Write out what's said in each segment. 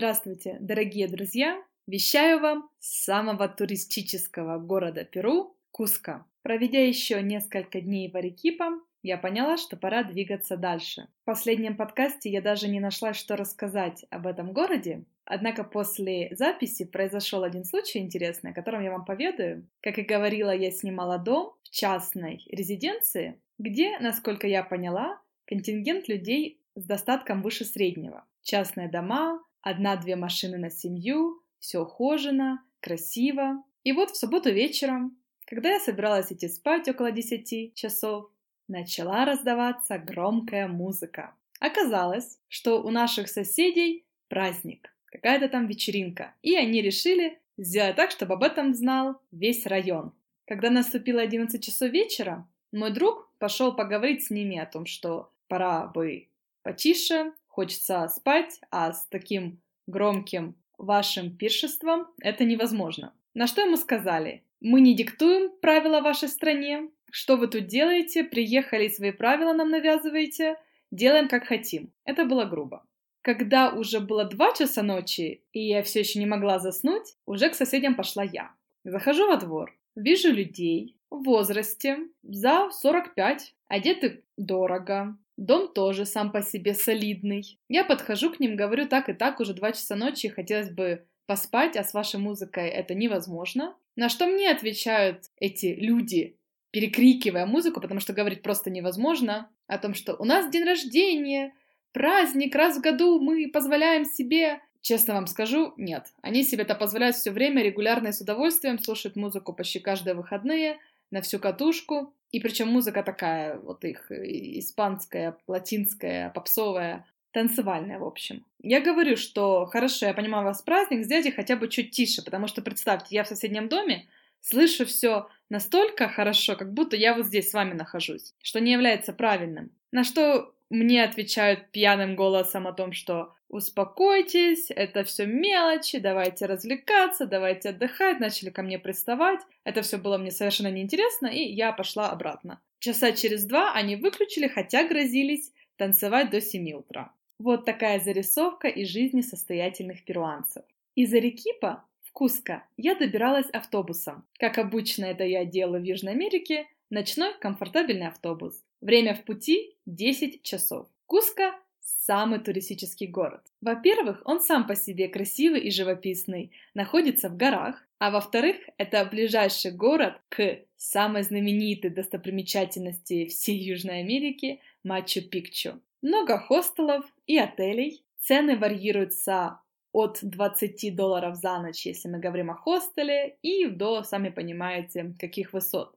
Здравствуйте, дорогие друзья! Вещаю вам с самого туристического города Перу Куска. Проведя еще несколько дней в Арекипа, я поняла, что пора двигаться дальше. В последнем подкасте я даже не нашла, что рассказать об этом городе, однако после записи произошел один случай интересный, о котором я вам поведаю. Как и говорила, я снимала дом в частной резиденции, где, насколько я поняла, контингент людей с достатком выше среднего. Частные дома, Одна-две машины на семью, все ухожено, красиво. И вот в субботу вечером, когда я собиралась идти спать около десяти часов, начала раздаваться громкая музыка. Оказалось, что у наших соседей праздник, какая-то там вечеринка, и они решили сделать так, чтобы об этом знал весь район. Когда наступило 11 часов вечера, мой друг пошел поговорить с ними о том, что пора бы потише, хочется спать, а с таким громким вашим пиршеством это невозможно. На что ему сказали, мы не диктуем правила вашей стране, что вы тут делаете, приехали свои правила нам навязываете, делаем как хотим. Это было грубо. Когда уже было два часа ночи, и я все еще не могла заснуть, уже к соседям пошла я. Захожу во двор, вижу людей в возрасте за 45, одеты дорого, Дом тоже сам по себе солидный. Я подхожу к ним, говорю так и так, уже два часа ночи, хотелось бы поспать, а с вашей музыкой это невозможно. На что мне отвечают эти люди, перекрикивая музыку, потому что говорить просто невозможно, о том, что у нас день рождения, праздник, раз в году мы позволяем себе... Честно вам скажу, нет. Они себе это позволяют все время, регулярно и с удовольствием, слушают музыку почти каждые выходные, на всю катушку. И причем музыка такая, вот их э, испанская, латинская, попсовая, танцевальная, в общем. Я говорю, что хорошо, я понимаю, у вас праздник, сделайте хотя бы чуть тише, потому что представьте, я в соседнем доме слышу все настолько хорошо, как будто я вот здесь с вами нахожусь, что не является правильным. На что мне отвечают пьяным голосом о том, что успокойтесь, это все мелочи, давайте развлекаться, давайте отдыхать, начали ко мне приставать. Это все было мне совершенно неинтересно, и я пошла обратно. Часа через два они выключили, хотя грозились танцевать до 7 утра. Вот такая зарисовка из жизни состоятельных перуанцев. Из Арекипа в Куско я добиралась автобусом. Как обычно это я делаю в Южной Америке, ночной комфортабельный автобус. Время в пути 10 часов. Куско – самый туристический город. Во-первых, он сам по себе красивый и живописный, находится в горах, а во-вторых, это ближайший город к самой знаменитой достопримечательности всей Южной Америки – Мачу-Пикчу. Много хостелов и отелей. Цены варьируются от 20 долларов за ночь, если мы говорим о хостеле, и до, сами понимаете, каких высот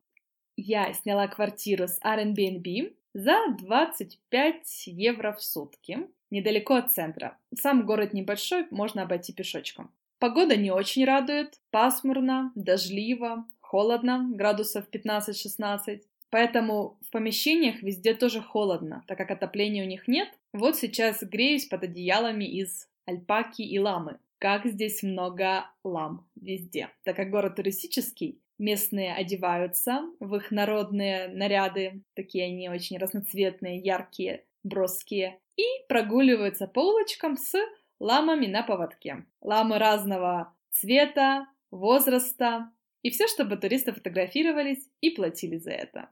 я сняла квартиру с Airbnb за 25 евро в сутки, недалеко от центра. Сам город небольшой, можно обойти пешочком. Погода не очень радует, пасмурно, дождливо, холодно, градусов 15-16. Поэтому в помещениях везде тоже холодно, так как отопления у них нет. Вот сейчас греюсь под одеялами из альпаки и ламы. Как здесь много лам везде. Так как город туристический, Местные одеваются в их народные наряды, такие они очень разноцветные, яркие, броские, и прогуливаются по улочкам с ламами на поводке. Ламы разного цвета, возраста, и все, чтобы туристы фотографировались и платили за это.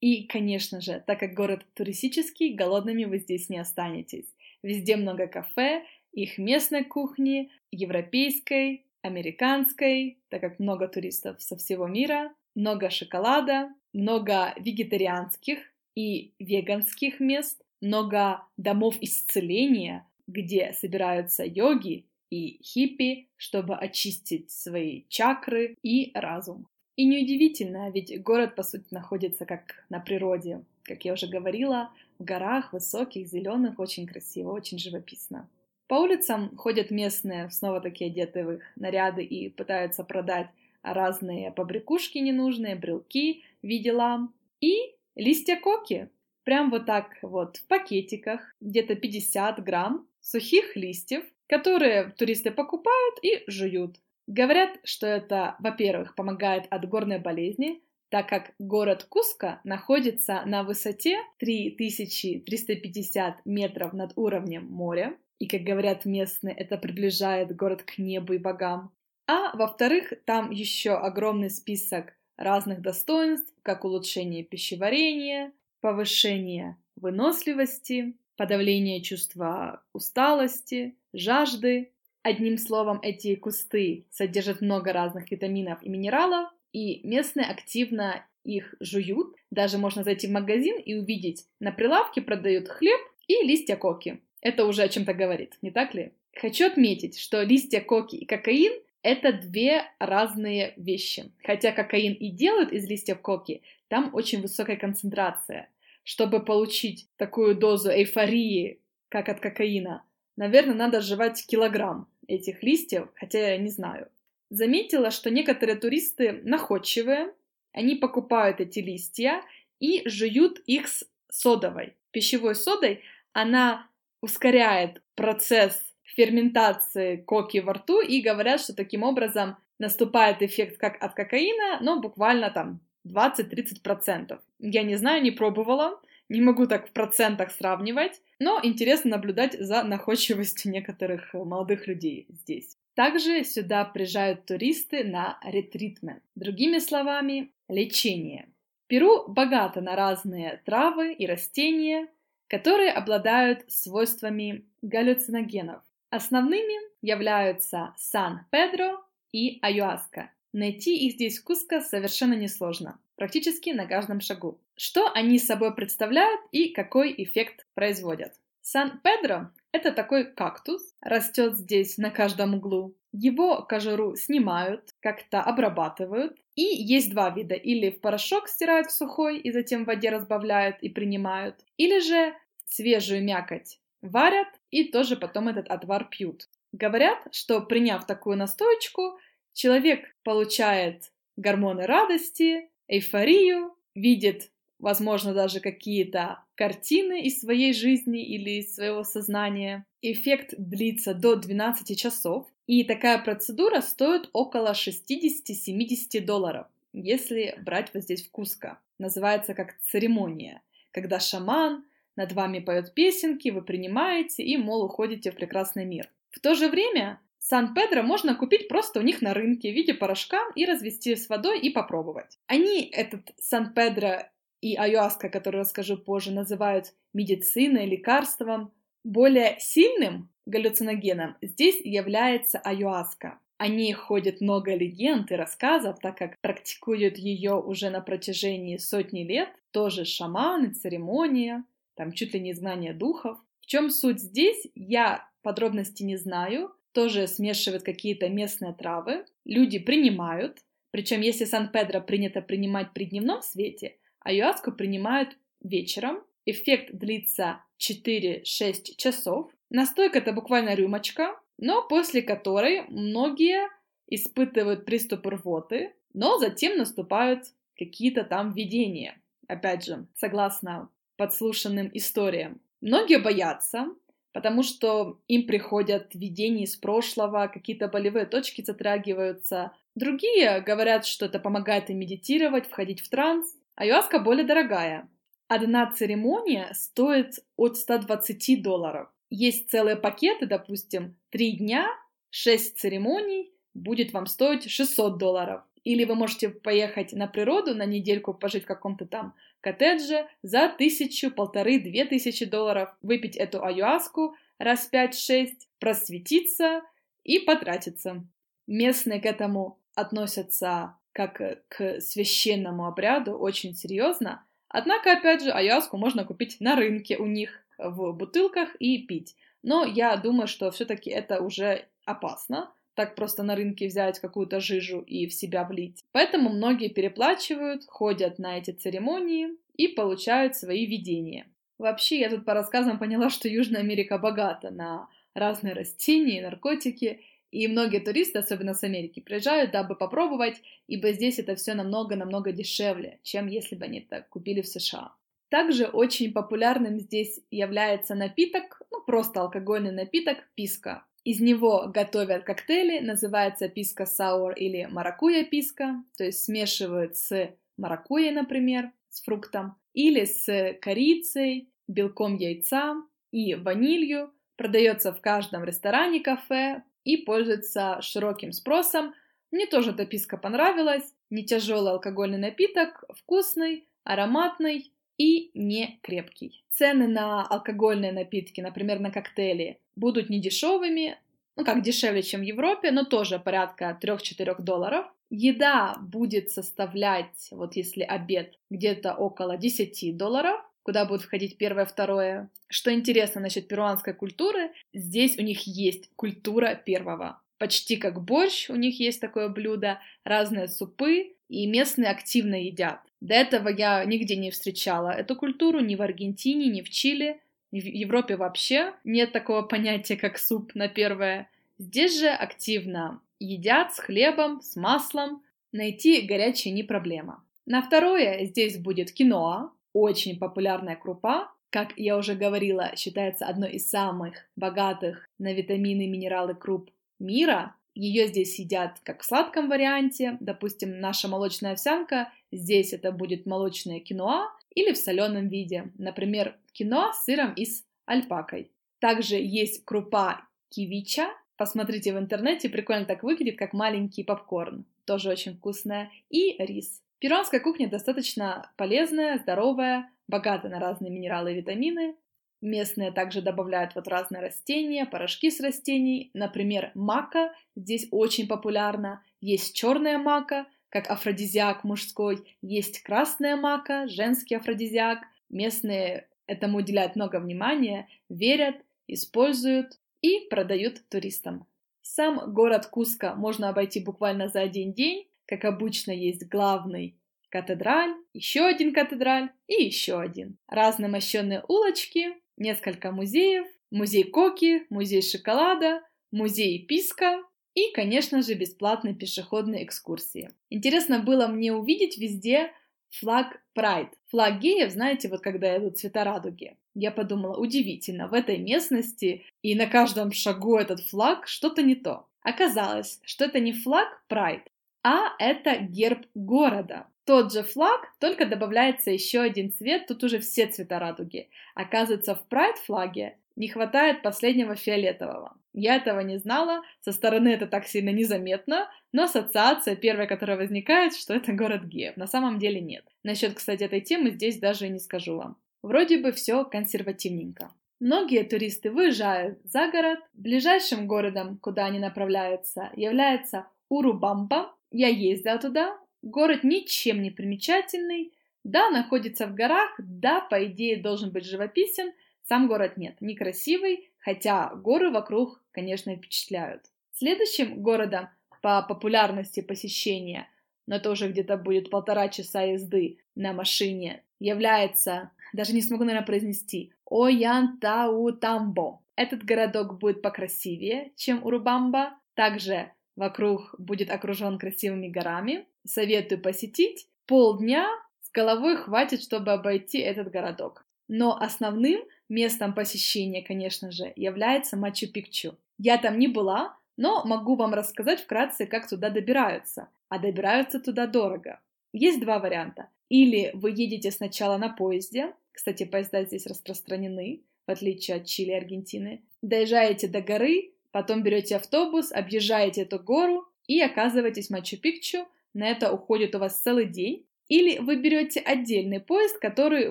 И, конечно же, так как город туристический, голодными вы здесь не останетесь. Везде много кафе, их местной кухни, европейской, американской, так как много туристов со всего мира, много шоколада, много вегетарианских и веганских мест, много домов исцеления, где собираются йоги и хиппи, чтобы очистить свои чакры и разум. И неудивительно, ведь город, по сути, находится как на природе. Как я уже говорила, в горах, высоких, зеленых, очень красиво, очень живописно. По улицам ходят местные, снова такие одетые в их наряды и пытаются продать разные побрякушки ненужные, брелки в виде лам и листья коки. Прям вот так вот в пакетиках, где-то 50 грамм сухих листьев, которые туристы покупают и жуют. Говорят, что это, во-первых, помогает от горной болезни, так как город Куско находится на высоте 3350 метров над уровнем моря, и, как говорят местные, это приближает город к небу и богам. А во-вторых, там еще огромный список разных достоинств, как улучшение пищеварения, повышение выносливости, подавление чувства усталости, жажды. Одним словом, эти кусты содержат много разных витаминов и минералов, и местные активно их жуют. Даже можно зайти в магазин и увидеть, на прилавке продают хлеб и листья коки. Это уже о чем-то говорит, не так ли? Хочу отметить, что листья коки и кокаин – это две разные вещи. Хотя кокаин и делают из листьев коки, там очень высокая концентрация. Чтобы получить такую дозу эйфории, как от кокаина, наверное, надо жевать килограмм этих листьев, хотя я не знаю. Заметила, что некоторые туристы находчивые, они покупают эти листья и жуют их с содовой. Пищевой содой она ускоряет процесс ферментации коки во рту и говорят, что таким образом наступает эффект как от кокаина, но буквально там 20-30%. Я не знаю, не пробовала, не могу так в процентах сравнивать, но интересно наблюдать за находчивостью некоторых молодых людей здесь. Также сюда приезжают туристы на ретритмент. Другими словами, лечение. Перу богато на разные травы и растения, которые обладают свойствами галлюциногенов. Основными являются Сан-Педро и Аюаска. Найти их здесь в Куско совершенно несложно, практически на каждом шагу. Что они собой представляют и какой эффект производят? Сан-Педро – это такой кактус, растет здесь на каждом углу. Его кожуру снимают, как-то обрабатывают. И есть два вида. Или в порошок стирают в сухой и затем в воде разбавляют и принимают. Или же свежую мякоть варят и тоже потом этот отвар пьют. Говорят, что приняв такую настоечку, человек получает гормоны радости, эйфорию, видит, возможно, даже какие-то картины из своей жизни или из своего сознания. Эффект длится до 12 часов, и такая процедура стоит около 60-70 долларов, если брать вот здесь в Куско. Называется как церемония, когда шаман над вами поет песенки, вы принимаете и, мол, уходите в прекрасный мир. В то же время Сан-Педро можно купить просто у них на рынке в виде порошка и развести с водой и попробовать. Они этот Сан-Педро и айуаска, который расскажу позже, называют медициной, лекарством. Более сильным галлюциногеном здесь является айуаска. О ней ходит много легенд и рассказов, так как практикуют ее уже на протяжении сотни лет. Тоже шаманы, церемония, там чуть ли не знание духов. В чем суть здесь, я подробности не знаю. Тоже смешивают какие-то местные травы. Люди принимают. Причем, если Сан-Педро принято принимать при дневном свете, а юаску принимают вечером. Эффект длится 4-6 часов. Настойка это буквально рюмочка, но после которой многие испытывают приступ рвоты, но затем наступают какие-то там видения. Опять же, согласно подслушанным историям. Многие боятся, потому что им приходят видения из прошлого, какие-то болевые точки затрагиваются. Другие говорят, что это помогает им медитировать, входить в транс. Аюаска более дорогая. Одна церемония стоит от 120 долларов. Есть целые пакеты, допустим, 3 дня, 6 церемоний, будет вам стоить 600 долларов. Или вы можете поехать на природу на недельку пожить в каком-то там коттедже за тысячу, полторы, две тысячи долларов, выпить эту аюаску раз пять-шесть, просветиться и потратиться. Местные к этому относятся как к священному обряду очень серьезно. Однако, опять же, аюаску можно купить на рынке у них в бутылках и пить. Но я думаю, что все-таки это уже опасно, так просто на рынке взять какую-то жижу и в себя влить. Поэтому многие переплачивают, ходят на эти церемонии и получают свои видения. Вообще, я тут по рассказам поняла, что Южная Америка богата на разные растения и наркотики, и многие туристы, особенно с Америки, приезжают, дабы попробовать, ибо здесь это все намного-намного дешевле, чем если бы они это купили в США. Также очень популярным здесь является напиток, ну просто алкогольный напиток писка. Из него готовят коктейли, называется писка саур или маракуя писка, то есть смешивают с маракуйей, например, с фруктом, или с корицей, белком яйца и ванилью, продается в каждом ресторане, кафе и пользуется широким спросом. Мне тоже эта писка понравилась. Не тяжелый алкогольный напиток, вкусный, ароматный и не крепкий. Цены на алкогольные напитки, например, на коктейли, будут не дешевыми, ну как дешевле, чем в Европе, но тоже порядка 3-4 долларов. Еда будет составлять, вот если обед, где-то около 10 долларов, куда будет входить первое, второе. Что интересно насчет перуанской культуры, здесь у них есть культура первого. Почти как борщ у них есть такое блюдо, разные супы, и местные активно едят. До этого я нигде не встречала эту культуру, ни в Аргентине, ни в Чили, в Европе вообще нет такого понятия, как суп на первое. Здесь же активно едят с хлебом, с маслом, найти горячее не проблема. На второе здесь будет киноа, очень популярная крупа, как я уже говорила, считается одной из самых богатых на витамины и минералы круп мира. Ее здесь едят как в сладком варианте, допустим, наша молочная овсянка, здесь это будет молочная киноа, или в соленом виде, например, киноа с сыром и с альпакой. Также есть крупа кивича, посмотрите в интернете, прикольно так выглядит, как маленький попкорн, тоже очень вкусная, и рис. Перуанская кухня достаточно полезная, здоровая, богата на разные минералы и витамины. Местные также добавляют вот разные растения, порошки с растений. Например, мака здесь очень популярна. Есть черная мака, как афродизиак мужской. Есть красная мака, женский афродизиак. Местные этому уделяют много внимания, верят, используют и продают туристам. Сам город Куска можно обойти буквально за один день. Как обычно, есть главный катедраль, еще один катедраль и еще один. Разные мощенные улочки, несколько музеев, музей Коки, музей шоколада, музей Писка и, конечно же, бесплатные пешеходные экскурсии. Интересно было мне увидеть везде флаг Pride. Флаг геев, знаете, вот когда идут цвета радуги. Я подумала, удивительно, в этой местности и на каждом шагу этот флаг что-то не то. Оказалось, что это не флаг Pride, а это герб города. Тот же флаг, только добавляется еще один цвет, тут уже все цвета радуги. Оказывается, в Pride флаге не хватает последнего фиолетового. Я этого не знала, со стороны это так сильно незаметно, но ассоциация первая, которая возникает, что это город геев. На самом деле нет. Насчет, кстати, этой темы здесь даже не скажу вам. Вроде бы все консервативненько. Многие туристы выезжают за город. Ближайшим городом, куда они направляются, является Урубамба. Я ездила туда. Город ничем не примечательный. Да, находится в горах, да, по идее должен быть живописен. Сам город нет, некрасивый, хотя горы вокруг, конечно, впечатляют. Следующим городом по популярности посещения, но тоже где-то будет полтора часа езды на машине, является даже не смогу, наверное, произнести, Оянтаутамбо. Этот городок будет покрасивее, чем Урубамба. Также вокруг будет окружен красивыми горами. Советую посетить. Полдня с головой хватит, чтобы обойти этот городок. Но основным местом посещения, конечно же, является Мачу-Пикчу. Я там не была, но могу вам рассказать вкратце, как туда добираются. А добираются туда дорого. Есть два варианта. Или вы едете сначала на поезде, кстати, поезда здесь распространены, в отличие от Чили и Аргентины. Доезжаете до горы, потом берете автобус, объезжаете эту гору и оказываетесь в Мачу-Пикчу. На это уходит у вас целый день. Или вы берете отдельный поезд, который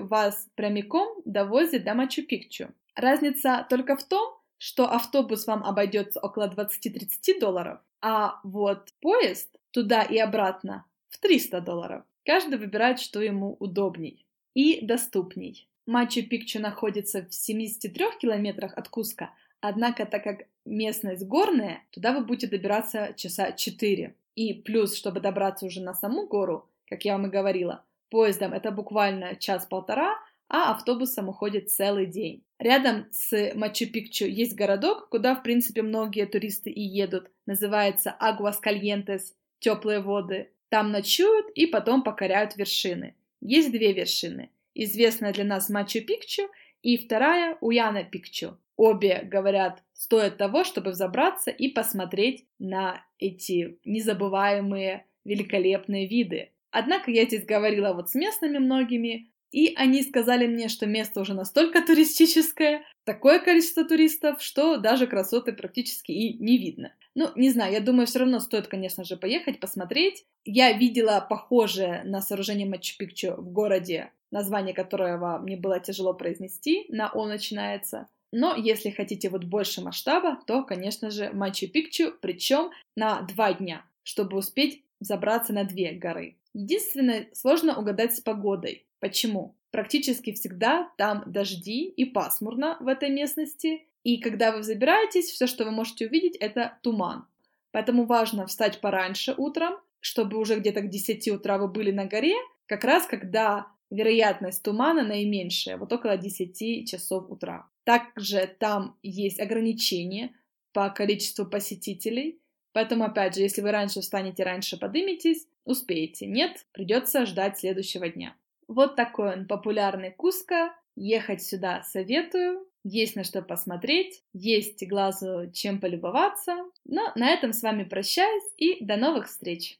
вас прямиком довозит до Мачу-Пикчу. Разница только в том, что автобус вам обойдется около 20-30 долларов, а вот поезд туда и обратно в 300 долларов. Каждый выбирает, что ему удобней и доступней. Мачу-Пикчу находится в 73 километрах от Куска, однако, так как местность горная, туда вы будете добираться часа 4. И плюс, чтобы добраться уже на саму гору, как я вам и говорила, поездом это буквально час-полтора, а автобусом уходит целый день. Рядом с Мачу-Пикчу есть городок, куда, в принципе, многие туристы и едут. Называется Агуаскальентес, теплые воды. Там ночуют и потом покоряют вершины. Есть две вершины. Известная для нас Мачу-Пикчу и вторая Уяна-Пикчу. Обе, говорят, стоят того, чтобы взобраться и посмотреть на эти незабываемые великолепные виды. Однако я здесь говорила вот с местными многими, И они сказали мне, что место уже настолько туристическое, такое количество туристов, что даже красоты практически и не видно. Ну, не знаю, я думаю, все равно стоит, конечно же, поехать, посмотреть. Я видела похожее на сооружение Мачу-Пикчу в городе, название которого мне было тяжело произнести, на «О» начинается. Но если хотите вот больше масштаба, то, конечно же, Мачу-Пикчу, причем на два дня, чтобы успеть забраться на две горы. Единственное, сложно угадать с погодой. Почему? Практически всегда там дожди и пасмурно в этой местности, и когда вы забираетесь, все, что вы можете увидеть, это туман. Поэтому важно встать пораньше утром, чтобы уже где-то к 10 утра вы были на горе, как раз когда вероятность тумана наименьшая, вот около 10 часов утра. Также там есть ограничения по количеству посетителей, поэтому, опять же, если вы раньше встанете, раньше подыметесь, успеете. Нет, придется ждать следующего дня. Вот такой он популярный Куско. Ехать сюда советую. Есть на что посмотреть, есть глазу чем полюбоваться. Но на этом с вами прощаюсь и до новых встреч!